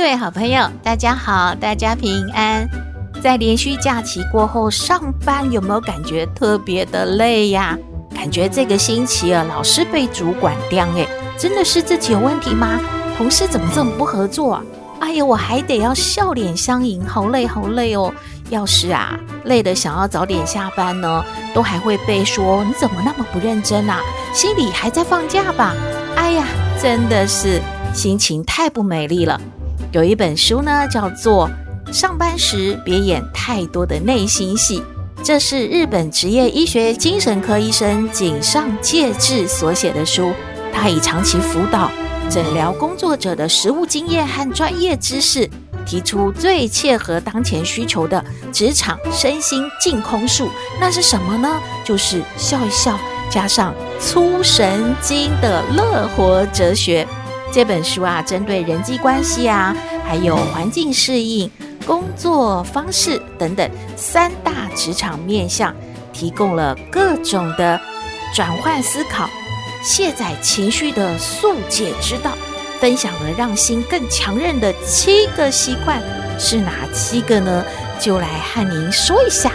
各位好朋友，大家好，大家平安。在连续假期过后，上班有没有感觉特别的累呀？感觉这个星期啊，老是被主管刁诶，真的是自己有问题吗？同事怎么这么不合作啊？哎呀，我还得要笑脸相迎，好累好累哦。要是啊，累得想要早点下班呢，都还会被说你怎么那么不认真啊？心里还在放假吧？哎呀，真的是。心情太不美丽了。有一本书呢，叫做《上班时别演太多的内心戏》，这是日本职业医学精神科医生井上介治所写的书。他以长期辅导、诊疗工作者的实务经验和专业知识，提出最切合当前需求的职场身心净空术。那是什么呢？就是笑一笑，加上粗神经的乐活哲学。这本书啊，针对人际关系啊，还有环境适应、工作方式等等三大职场面向，提供了各种的转换思考、卸载情绪的速解之道，分享了让心更强韧的七个习惯，是哪七个呢？就来和您说一下。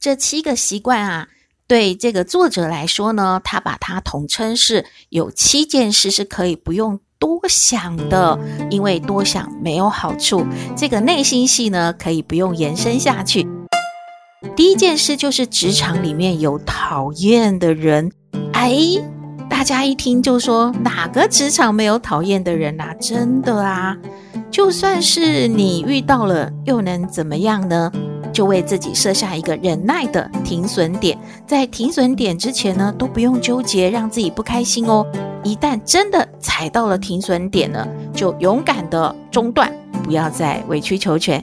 这七个习惯啊。对这个作者来说呢，他把它统称是有七件事是可以不用多想的，因为多想没有好处。这个内心戏呢，可以不用延伸下去。第一件事就是职场里面有讨厌的人。哎，大家一听就说哪个职场没有讨厌的人啊？真的啊，就算是你遇到了，又能怎么样呢？就为自己设下一个忍耐的停损点，在停损点之前呢，都不用纠结，让自己不开心哦。一旦真的踩到了停损点呢，就勇敢的中断，不要再委曲求全。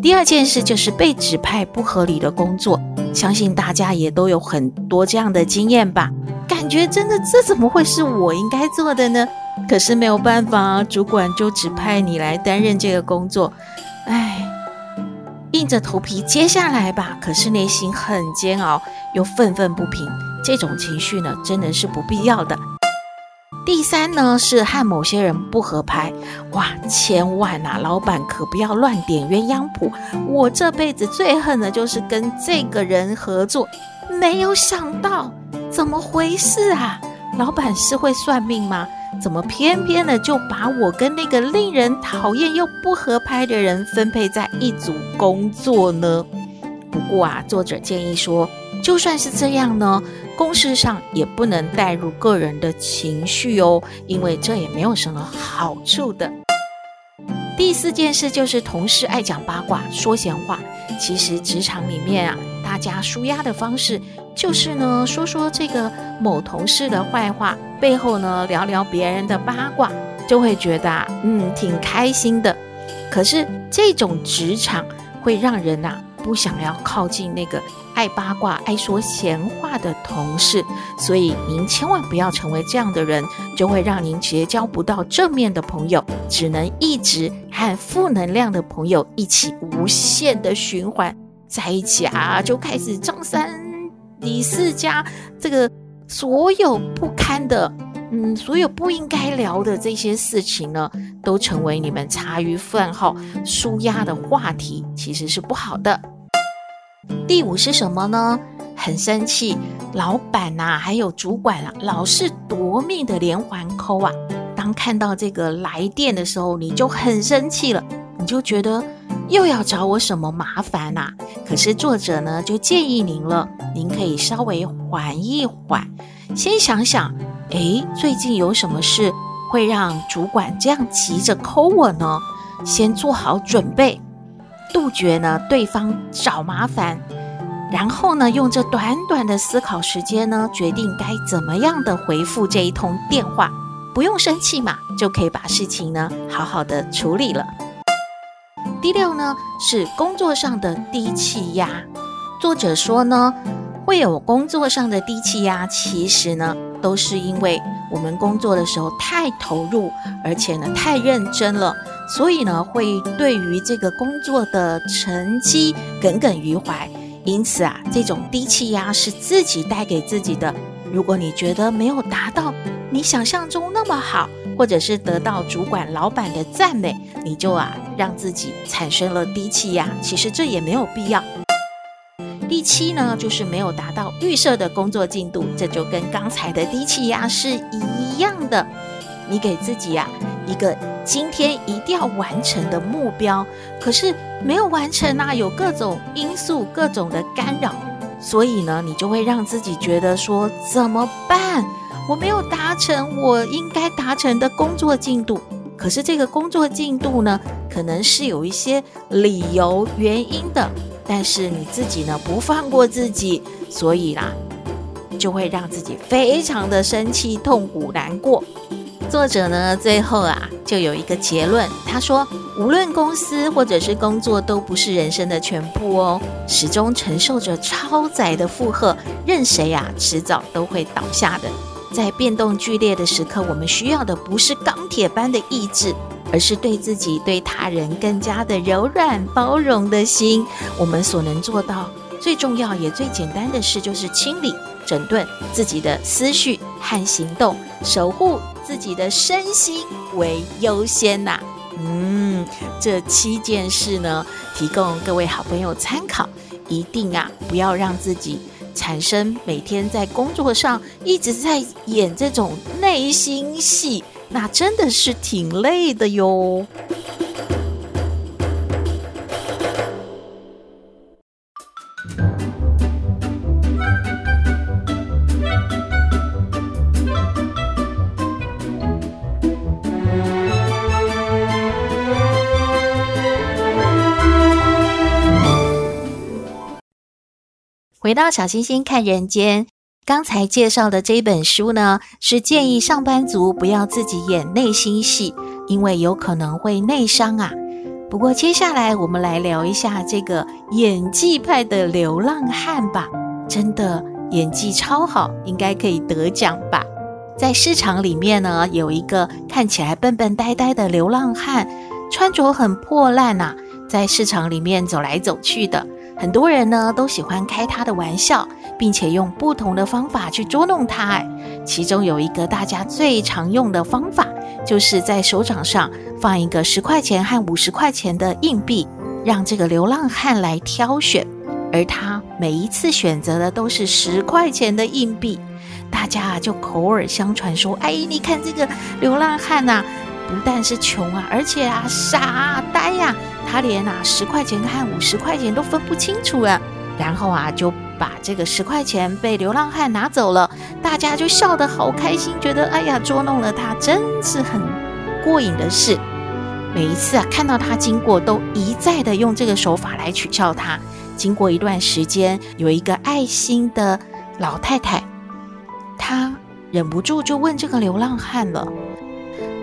第二件事就是被指派不合理的工作，相信大家也都有很多这样的经验吧？感觉真的这怎么会是我应该做的呢？可是没有办法啊，主管就指派你来担任这个工作，唉。硬着头皮接下来吧，可是内心很煎熬，又愤愤不平，这种情绪呢，真的是不必要的。第三呢，是和某些人不合拍，哇，千万呐，老板可不要乱点鸳鸯谱。我这辈子最恨的就是跟这个人合作，没有想到，怎么回事啊？老板是会算命吗？怎么偏偏的就把我跟那个令人讨厌又不合拍的人分配在一组工作呢？不过啊，作者建议说，就算是这样呢，公事上也不能带入个人的情绪哦，因为这也没有什么好处的。第四件事就是同事爱讲八卦、说闲话。其实职场里面啊，大家舒压的方式就是呢，说说这个某同事的坏话，背后呢聊聊别人的八卦，就会觉得啊，嗯，挺开心的。可是这种职场会让人呐，不想要靠近那个爱八卦、爱说闲话的同事，所以您千万不要成为这样的人，就会让您结交不到正面的朋友，只能一直和负能量的朋友一起无限的循环在一起啊，就开始张三李四家这个所有不堪的，嗯，所有不应该聊的这些事情呢，都成为你们茶余饭后舒压的话题，其实是不好的。第五是什么呢？很生气，老板呐、啊，还有主管啊，老是夺命的连环扣啊。当看到这个来电的时候，你就很生气了，你就觉得又要找我什么麻烦呐、可是作者呢，就建议您了，您可以稍微缓一缓，先想想，诶，最近有什么事会让主管这样急着抠我呢？先做好准备。杜绝呢对方找麻烦，然后呢用这短短的思考时间呢决定该怎么样的回复这一通电话。不用生气嘛，就可以把事情呢好好的处理了。第六呢是工作上的低气压，作者说呢，会有工作上的低气压，其实呢都是因为我们工作的时候太投入，而且呢太认真了，所以呢会对于这个工作的成绩耿耿于怀。因此啊，这种低气压是自己带给自己的。如果你觉得没有达到你想象中那么好，或者是得到主管、老板的赞美，你就啊让自己产生了低气压。其实这也没有必要。第七呢，就是没有达到预设的工作进度，这就跟刚才的低气压是一样的。你给自己啊一个。今天一定要完成的目标，可是没有完成啊，有各种因素、各种的干扰，所以呢，你就会让自己觉得说怎么办？我没有达成我应该达成的工作进度，可是这个工作进度呢，可能是有一些理由、原因的，但是你自己呢不放过自己，所以啦，就会让自己非常的生气、痛苦、难过。作者呢，最后啊，就有一个结论。他说，无论公司或者是工作，都不是人生的全部哦，始终承受着超载的负荷，任谁啊，迟早都会倒下的。在变动剧烈的时刻，我们需要的不是钢铁般的意志，而是对自己、对他人更加的柔软包容的心。我们所能做到最重要也最简单的事，就是清理、整顿自己的思绪和行动，守护。自己的身心为优先呐、嗯，这七件事呢，提供各位好朋友参考。一定啊，不要让自己产生每天在工作上一直在演这种内心戏，那真的是挺累的哟。回到小星星看人间，刚才介绍的这本书呢，是建议上班族不要自己演内心戏，因为有可能会内伤啊。不过接下来我们来聊一下这个演技派的流浪汉吧，真的演技超好，应该可以得奖吧。在市场里面呢，有一个看起来笨笨呆呆的流浪汉，穿着很破烂呐，在市场里面走来走去的。很多人呢都喜欢开他的玩笑，并且用不同的方法去捉弄他。哎，其中有一个大家最常用的方法，就是在手掌上放一个十块钱和五十块钱的硬币，让这个流浪汉来挑选。而他每一次选择的都是十块钱的硬币，大家就口耳相传说：“哎，你看这个流浪汉呐，不但是穷啊，而且啊傻呆呀。”他连啊十块钱和五十块钱都分不清楚啊，然后啊就把这个十块钱被流浪汉拿走了，大家就笑得好开心，觉得哎呀捉弄了他真是很过瘾的事。每一次啊看到他经过，都一再的用这个手法来取笑他。经过一段时间，有一个爱心的老太太，她忍不住就问这个流浪汉了。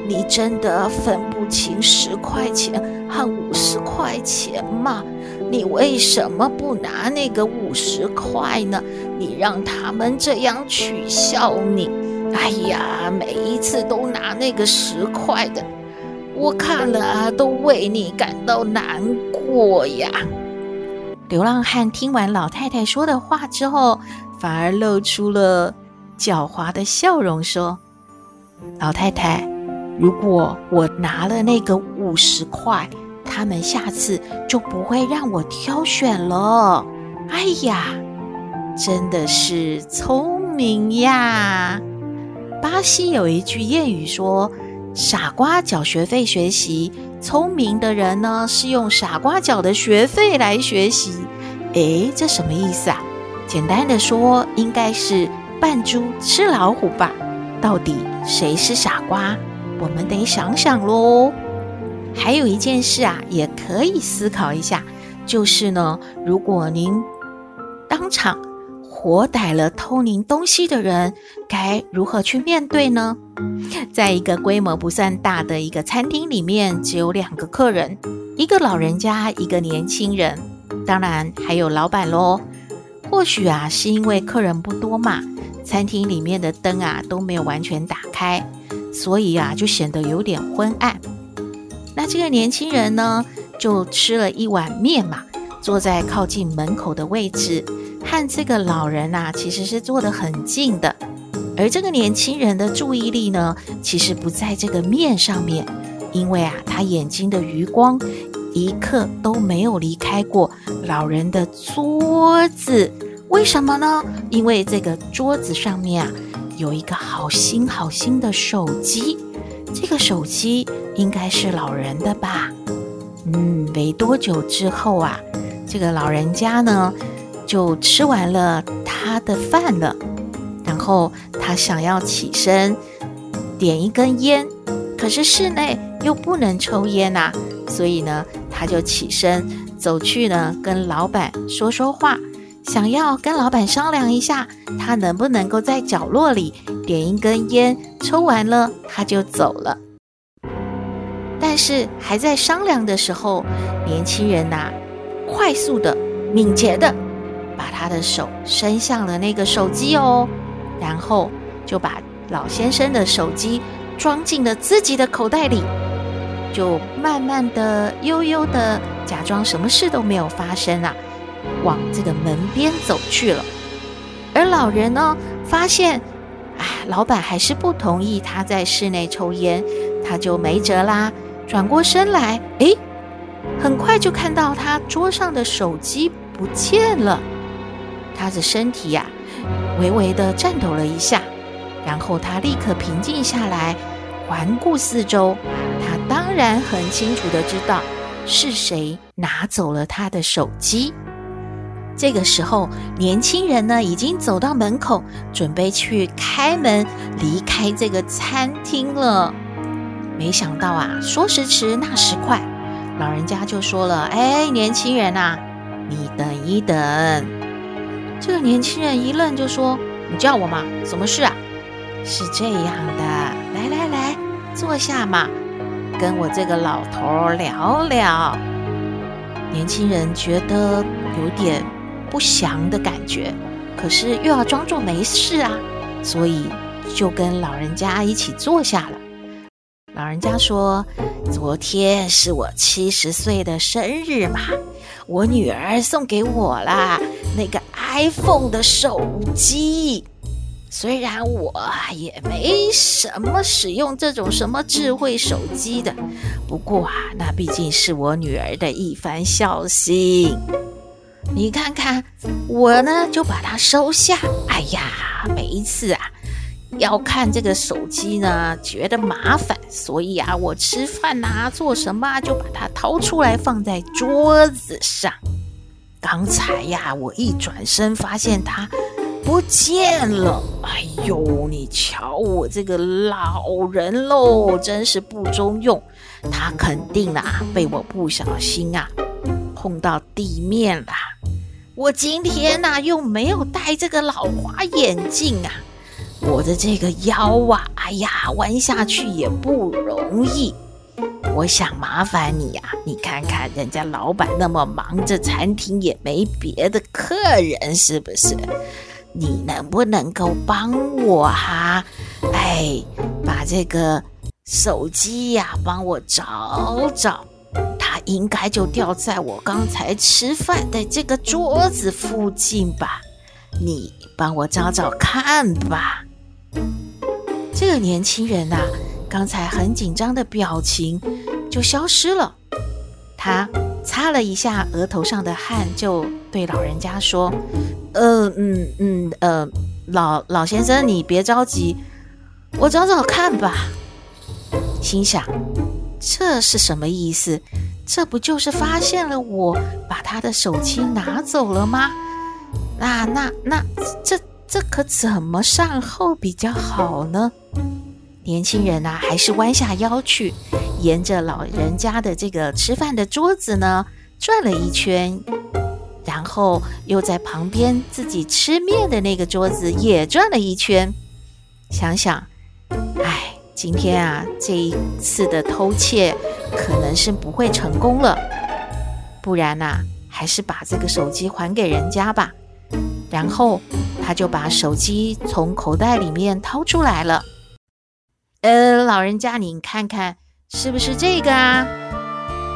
你真的分不清十块钱和五十块钱吗？你为什么不拿那个五十块呢？你让他们这样取笑你。哎呀，每一次都拿那个十块的，我看了都为你感到难过呀。流浪汉听完老太太说的话之后，反而露出了狡猾的笑容，说：“老太太。”如果我拿了那个五十块，他们下次就不会让我挑选了。哎呀，真的是聪明呀！巴西有一句谚语说：“傻瓜缴学费学习，聪明的人呢是用傻瓜缴的学费来学习。”诶，这什么意思啊？简单的说，应该是扮猪吃老虎吧？到底谁是傻瓜？我们得想想喽。还有一件事啊，也可以思考一下，就是呢，如果您当场活逮了偷您东西的人，该如何去面对呢？在一个规模不算大的一个餐厅里面，只有两个客人，一个老人家，一个年轻人，当然还有老板喽。或许啊，是因为客人不多嘛，餐厅里面的灯啊都没有完全打开，所以啊就显得有点昏暗。那这个年轻人呢，就吃了一碗面嘛，坐在靠近门口的位置，和这个老人啊其实是坐得很近的。而这个年轻人的注意力呢，其实不在这个面上面，因为啊他眼睛的余光。一刻都没有离开过老人的桌子，为什么呢？因为这个桌子上面啊，有一个好新好新的手机，这个手机应该是老人的吧？嗯，没多久之后啊，这个老人家呢就吃完了他的饭了，然后他想要起身点一根烟，可是室内又不能抽烟啊，所以呢。他就起身走去呢，跟老板说说话，想要跟老板商量一下，他能不能够在角落里点一根烟，抽完了他就走了。但是还在商量的时候，年轻人呐，快速的、敏捷的把他的手伸向了那个手机哦，然后就把老先生的手机装进了自己的口袋里。就慢慢的、悠悠的，假装什么事都没有发生啊，往这个门边走去了。而老人呢，发现，哎，老板还是不同意他在室内抽烟，他就没辙啦，转过身来，哎，很快就看到他桌上的手机不见了。他的身体呀，微微的颤抖了一下，然后他立刻平静下来，环顾四周。他当然很清楚的知道是谁拿走了他的手机。这个时候，年轻人呢已经走到门口，准备去开门离开这个餐厅了。没想到啊，说时迟，那时快，老人家就说了：“哎，年轻人呐，你等一等。”这个年轻人一愣，就说：“你叫我吗？什么事啊？”是这样的，来来来，坐下嘛。跟我这个老头聊聊。年轻人觉得有点不祥的感觉，可是又要装作没事啊，所以就跟老人家一起坐下了。老人家说：“昨天是我七十岁的生日嘛，我女儿送给我啦那个 iPhone 的手机。”虽然我也没什么使用这种什么智慧手机的，不过啊，那毕竟是我女儿的一番孝心。你看看，我呢就把它收下。哎呀，每一次啊要看这个手机呢，觉得麻烦，所以啊，我吃饭呐，做什么，就把它掏出来放在桌子上。刚才呀，我一转身发现它。不见了！哎呦，你瞧我这个老人喽，真是不中用。他肯定啊，被我不小心啊碰到地面了。我今天呢、啊、又没有戴这个老花眼镜啊，我的这个腰啊，哎呀，弯下去也不容易。我想麻烦你呀、你看看人家老板那么忙，这餐厅也没别的客人，是不是？你能不能够帮我哈？哎，把这个手机呀，帮我找找，应该就掉在我刚才吃饭的这个桌子附近吧？你帮我找找看吧。这个年轻人呐，刚才很紧张的表情就消失了，他擦了一下额头上的汗，就对老人家说。呃嗯嗯呃，老老先生，你别着急，我找找看吧。心想，这是什么意思？这不就是发现了我把他的手机拿走了吗？那那那，这这可怎么善后比较好呢？年轻人啊，还是弯下腰去，沿着老人家的这个吃饭的桌子呢转了一圈。然后又在旁边自己吃面的那个桌子也转了一圈。想想，哎，今天啊，这一次的偷窃可能是不会成功了，不然呐、还是把这个手机还给人家吧。然后他就把手机从口袋里面掏出来了。呃，老人家，您看看是不是这个啊？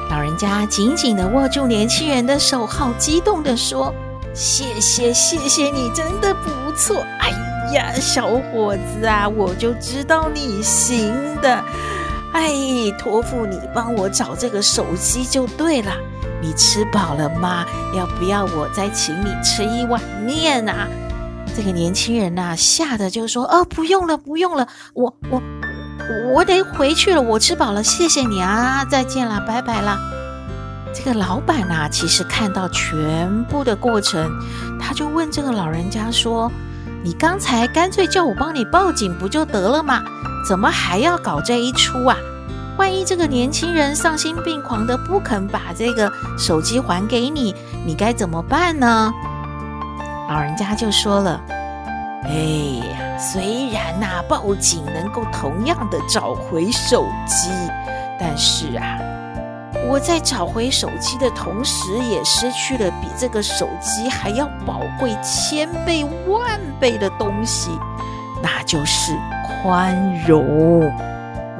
老人家紧紧地握住年轻人的手，好激动地说：“谢谢，谢谢你，真的不错。哎呀，小伙子啊，我就知道你行的。哎，托付你帮我找这个手机就对了。你吃饱了吗？要不要我再请你吃一碗面啊？”这个年轻人呐，吓得就说：“哦，不用了，不用了，我我。”我得回去了，我吃饱了，谢谢你啊，再见了，拜拜了。这个老板呐，其实看到全部的过程，他就问这个老人家说：“你刚才干脆叫我帮你报警不就得了吗？怎么还要搞这一出啊？万一这个年轻人丧心病狂的不肯把这个手机还给你，你该怎么办呢？”老人家就说了。哎呀，虽然呐、报警能够同样的找回手机，但是啊，我在找回手机的同时，也失去了比这个手机还要宝贵千倍万倍的东西，那就是宽容。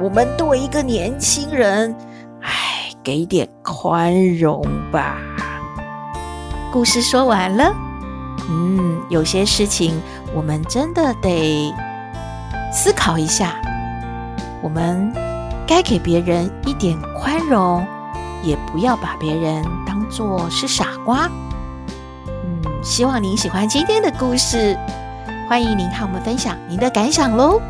我们作为一个年轻人，哎，给点宽容吧。故事说完了。嗯，有些事情我们真的得思考一下。我们该给别人一点宽容，也不要把别人当做是傻瓜。嗯，希望您喜欢今天的故事，欢迎您和我们分享您的感想喽。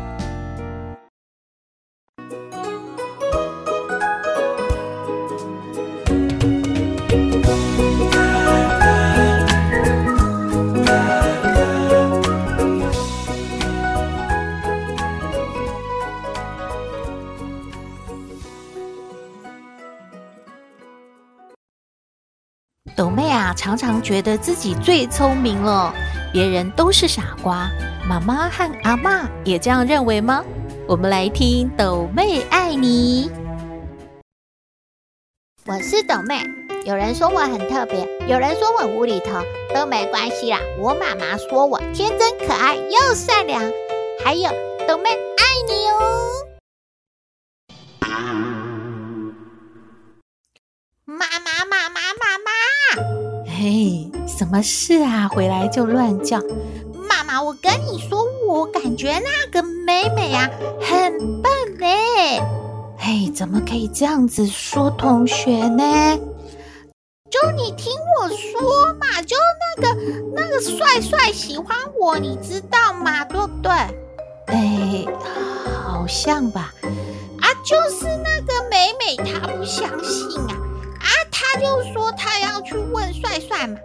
常常觉得自己最聪明了，别人都是傻瓜。妈妈和阿嬷也这样认为吗？我们来听抖妹爱你。我是抖妹，有人说我很特别，有人说我无厘头，都没关系啦。我妈妈说我天真可爱又善良，还有抖妹爱你哦。嘿，什么事啊？回来就乱叫。妈妈，我跟你说，我感觉那个美美啊，很笨嘞。嘿，怎么可以这样子说同学呢？就你听我说嘛，就那个那个帅帅喜欢我，你知道吗？对不对？哎，好像吧。啊，就是那个美美，她不相信啊。就说他要去问帅帅嘛，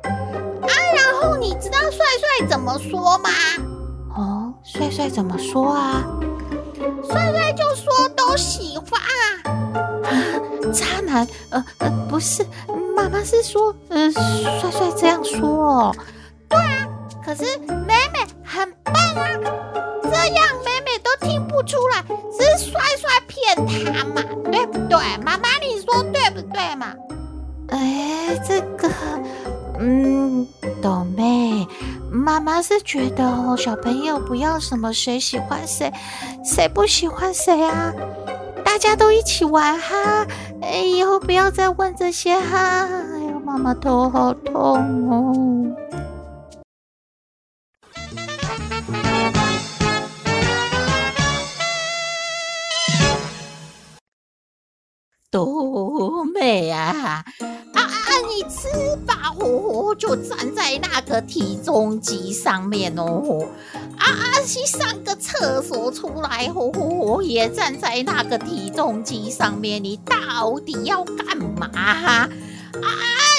啊，然后你知道帅帅怎么说吗？哦，帅帅怎么说啊？帅帅就说都喜欢啊。啊，渣男，呃呃，不是，妈妈是说，呃，帅帅这样说哦。对啊，可是美美很笨啊，这样美美都听不出来是帅帅骗她嘛，对不对？妈妈你说对不对嘛？哎，这个，嗯，豆妹，妈妈是觉得哦，小朋友不要什么谁喜欢谁，谁不喜欢谁啊，大家都一起玩哈。哎，以后不要再问这些哈。哎呦，妈妈头好痛哦。豆妹啊！你吃饱哦，就站在那个体重机上面哦。啊啊！去上个厕所出来哦，也站在那个体重机上面。你到底要干嘛？啊啊！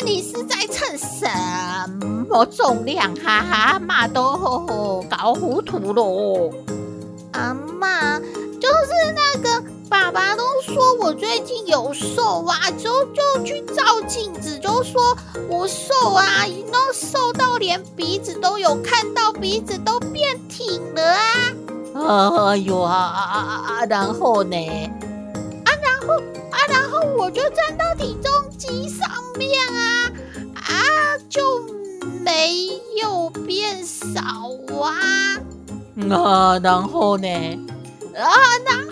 你是在称什么重量？哈哈，妈都吼吼搞糊涂了。阿妈，就是那个。爸爸都说我最近有瘦啊，就就去照镜子，就说我瘦啊，那瘦到连鼻子都有看到，鼻子都变挺了啊！哎呦啊啊啊啊！然后呢？啊，然后啊，然后我就站到体重机上面啊啊，就没有变少啊！啊，然后呢？啊，然后。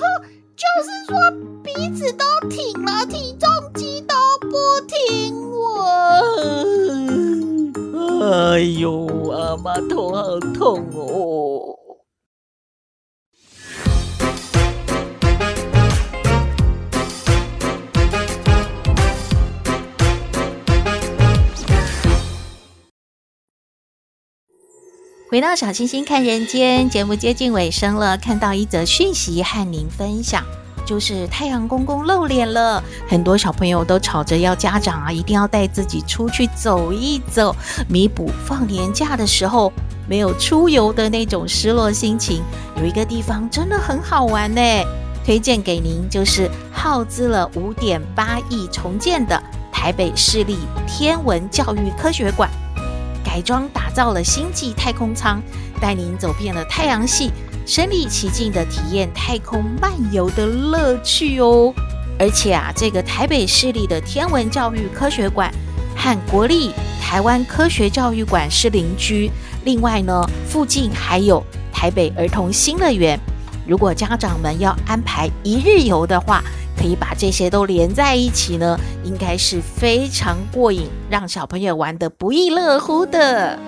就是说鼻子都挺了，体重机都不听我。哎呦，阿妈头好痛哦！回到小星星看人间节目接近尾声了，看到一则讯息和您分享，就是太阳公公露脸了，很多小朋友都吵着要家长啊一定要带自己出去走一走，弥补放年假的时候没有出游的那种失落心情。有一个地方真的很好玩呢，推荐给您，就是耗资了五点八亿重建的台北市立天文教育科学馆。改装打造了星际太空舱，带您走遍了太阳系，身临其境的体验太空漫游的乐趣哦。而且啊，这个台北市立的天文教育科学馆和国立台湾科学教育馆是邻居。另外呢，附近还有台北儿童新乐园。如果家长们要安排一日游的话，可以把这些都连在一起呢，应该是非常过瘾，让小朋友玩得不亦乐乎的。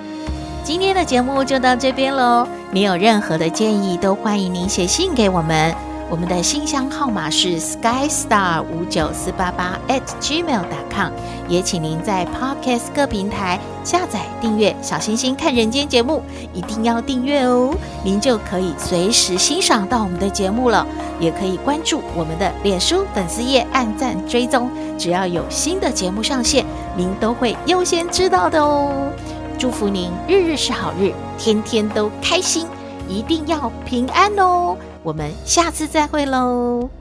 今天的节目就到这边喽，你有任何的建议都欢迎您写信给我们。我们的信箱号码是 skystar 五九四八八 at gmail.com，也请您在 Podcast 各平台下载订阅《小星星看人间》节目，一定要订阅哦，您就可以随时欣赏到我们的节目了。也可以关注我们的脸书粉丝页，按赞追踪，只要有新的节目上线，您都会优先知道的哦。祝福您日日是好日，天天都开心，一定要平安哦。我们下次再会喽。